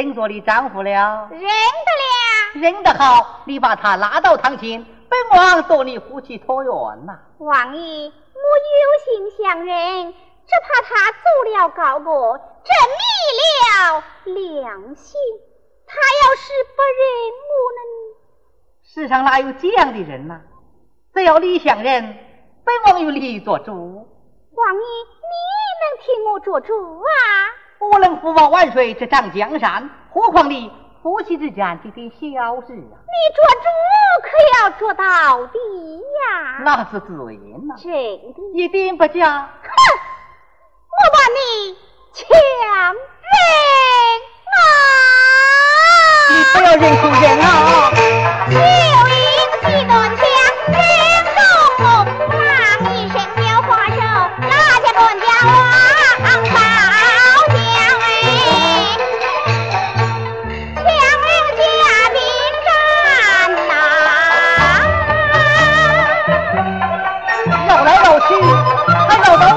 认作你丈夫了。认得了。认得好，你把他拉到堂前，本王做你夫妻团圆呐。王爷，我有心相认，只怕他走了高过，真迷了良心。他要是不认我呢？世上哪有这样的人呐？只要你想认，本王有你做主。王爷，你能替我做主啊？我能父王万岁，这掌江山，何况你夫妻之间这点小事啊？你做主可要做到底呀！那是自然呐，真的，一点不假。哼，我把你强人啊！你不要忍住忍啊！快走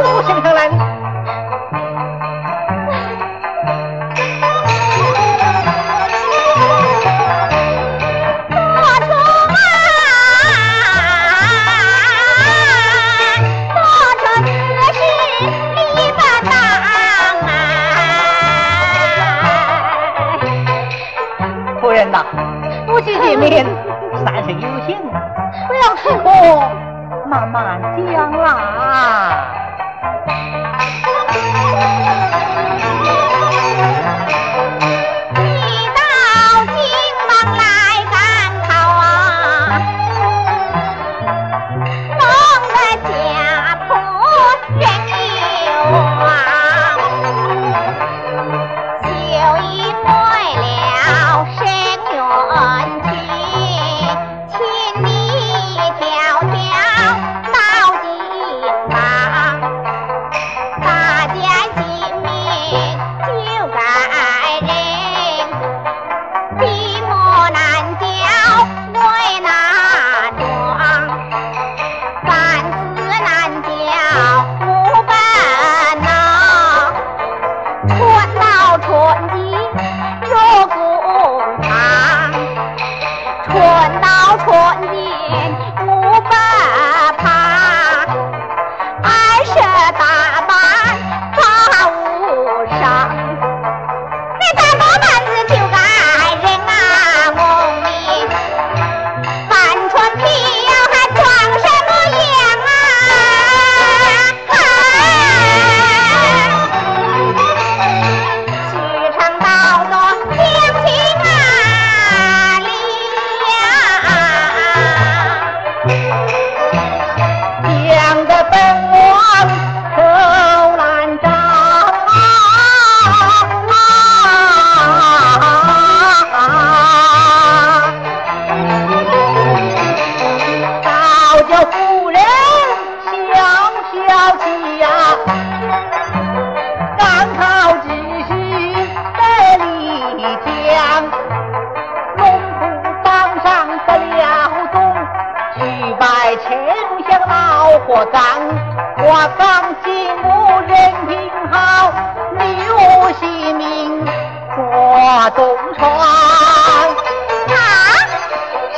东窗。啊？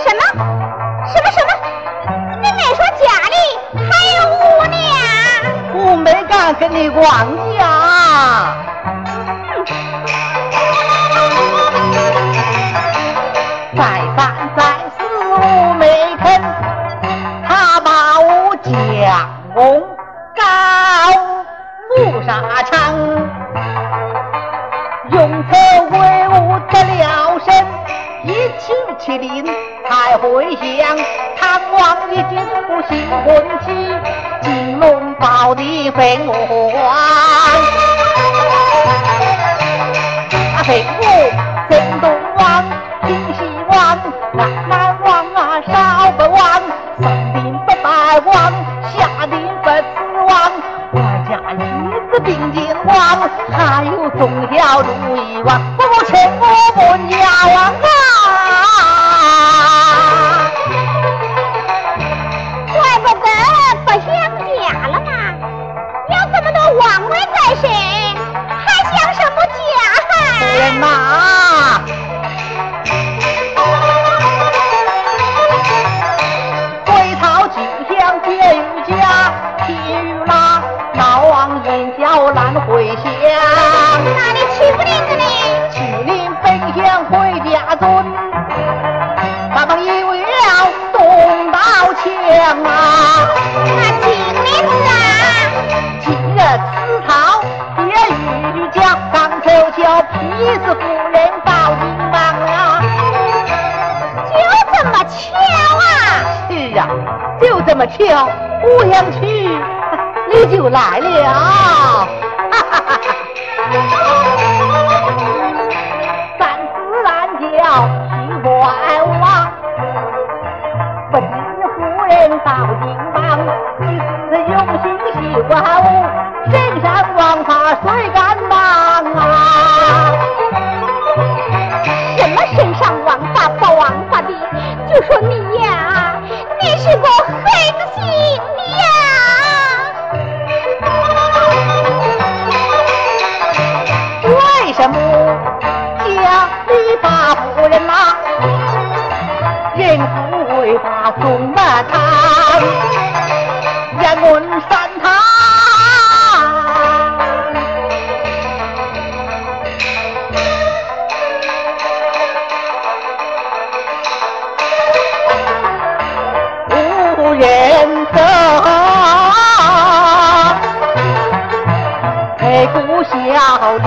什么？什么什么？你没说家里还有五娘？我没敢跟你妄王，还有中小注意王，巧劈死夫人报应亡了。就这么巧啊！是啊，就这么巧，我想去，你就来了。不会把中马堂，言问三堂。无人走，黑骨笑里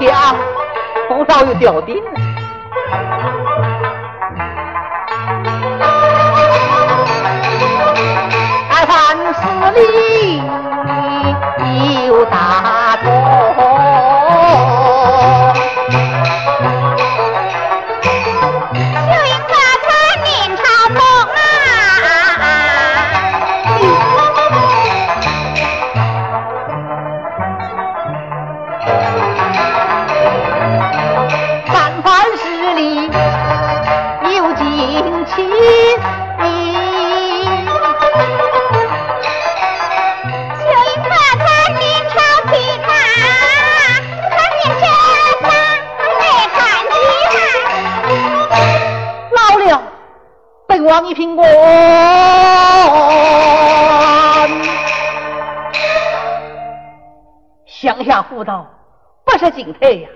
爹啊，风骚，又掉地道不是敬佩呀，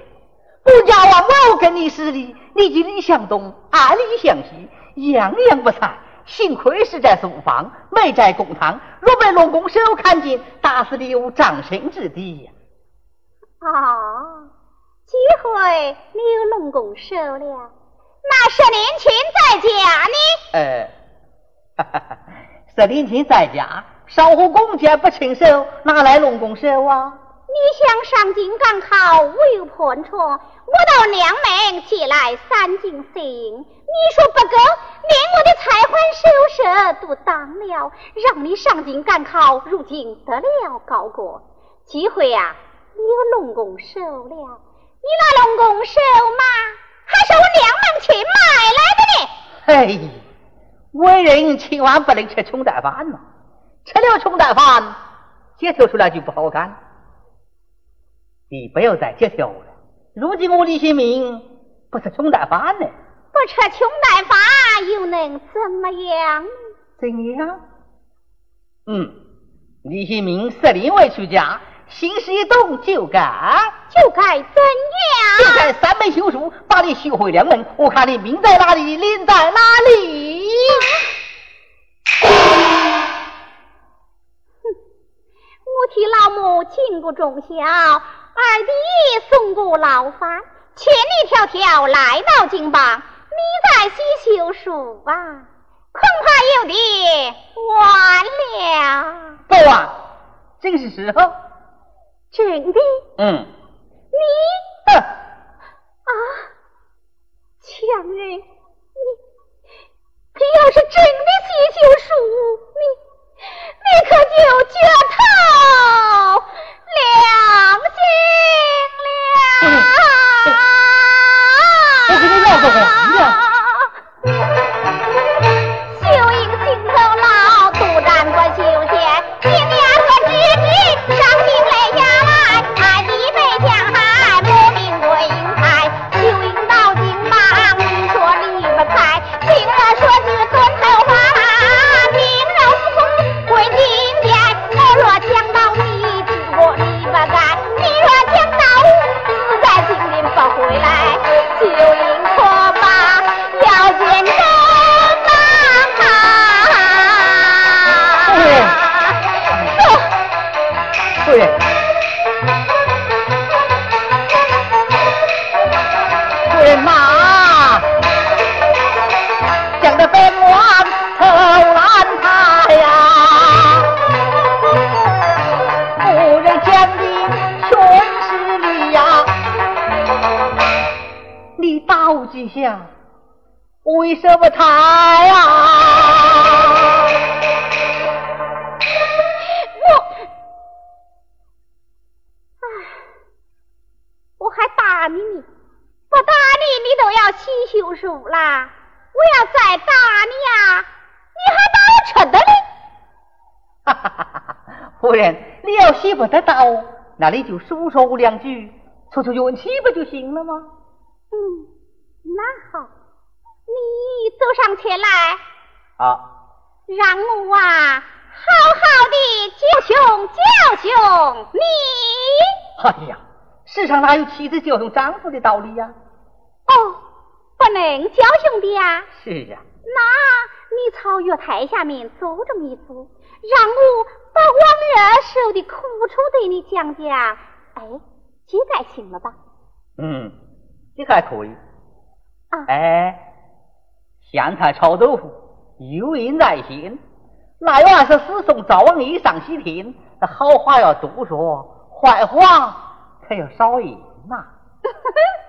不家王老跟你似的，你今里向东，俺里向西，样样不差。幸亏是在书房，没在公堂。若被龙宫手看见，打死你有葬身之地呀！哦，机会你有龙宫手了，那是年亲在家呢。呃，哈哈哈，是林亲在家，少乎公家不亲手，哪来龙宫手啊？你想上京赶考，我有破窗，我到娘门借来三斤行，你说不够，连我的采环手舌都当了，让你上京赶考，如今得了高过，机会呀、你有龙宫手了，你那龙宫手嘛，还是我娘们去买来的呢。嘿，为人千万不能吃穷蛋饭嘛，吃了穷蛋饭，接头出来就不好干。你不要再接头了，如今我李新民不是穷蛋饭呢，不吃穷蛋饭又能怎么样？怎样？嗯，李新民是另外出家，心事一动就改。就该怎就样？该三门修书，把你学会两门。我看你命在哪里，脸在哪里。我替老母尽过忠孝，二弟送过牢饭，千里迢迢来到京邦，你在西修书啊，恐怕有点晚了。不啊，正是时候。真的，嗯，你那你就数说两句，出出运气不就行了吗？嗯，那好，你走上前来。啊。让我啊，好好的教训教训你。哎呀，世上哪有妻子教训丈夫的道理呀？哦，不能教训的呀。是呀。那你朝月台下面走这么一坐，让我把往日受的苦楚对你讲讲。哎，这该行了吧？嗯，这还可以。啊。哎，咸菜炒豆腐。有印在心，那要是师送赵王爷上西天，那好话要多说，坏话可要少言呐。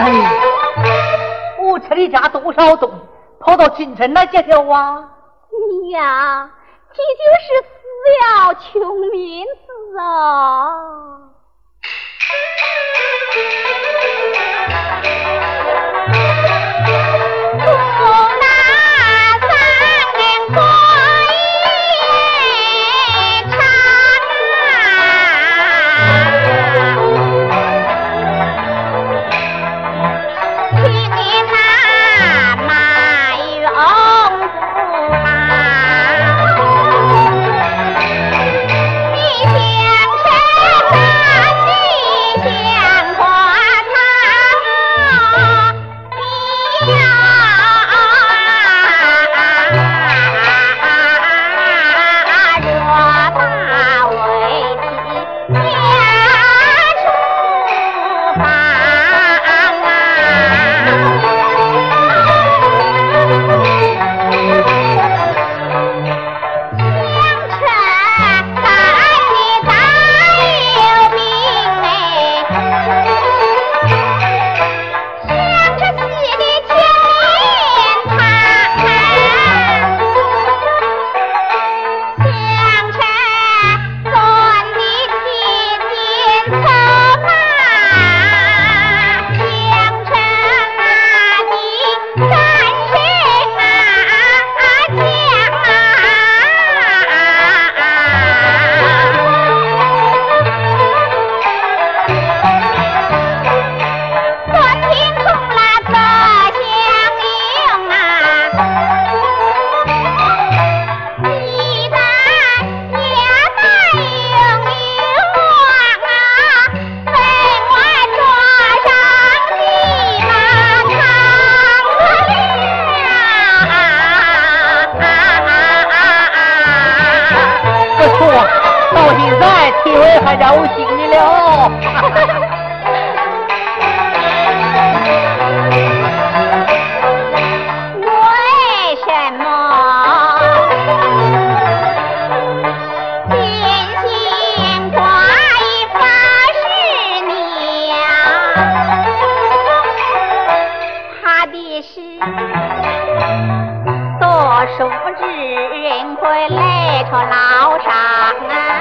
呀！我城你家多少东，跑到京城来接条啊！你呀，这就是死要穷面子啊！殊不知人会累出老伤啊。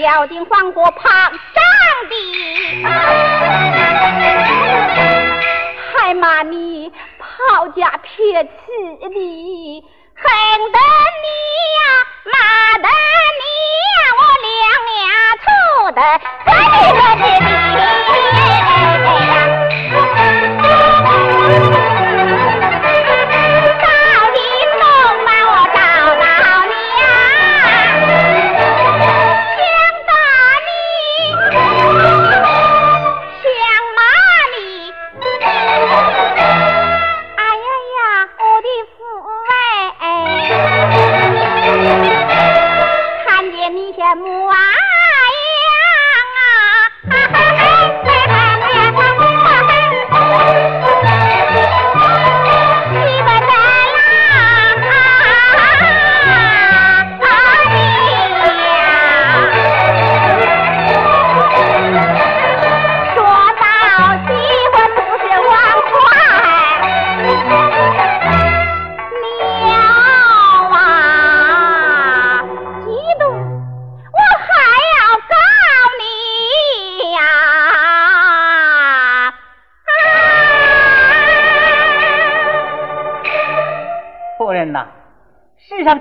的，你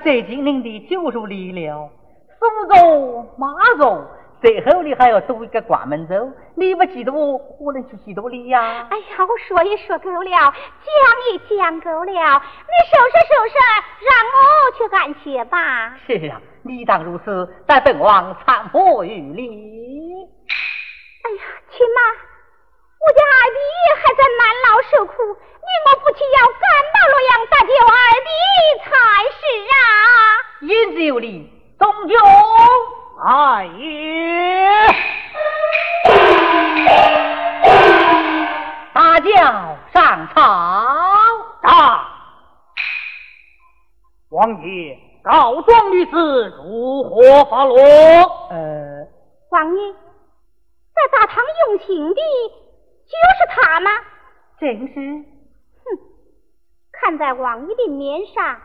最精灵的就是你了，苏州马州，最后你还要多一个关门州，你不记得我，我能去记得你呀？哎呀，我说也说够了，讲也讲够了，你收拾收拾，让我去干些吧。是啊，你当如此，待本王参佛于你。哎呀，亲妈，我家二弟还在难劳受苦，你我不去要赶到洛阳搭救二弟才是啊。言之有理，终究哎也。大轿上朝，到。王爷告状女子如何发落？呃，王爷在大堂用刑的就是他吗？正是。哼，看在王爷的面上，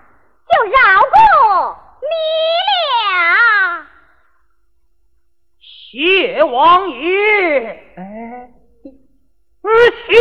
就饶过你了。谢王爷。哎，谢。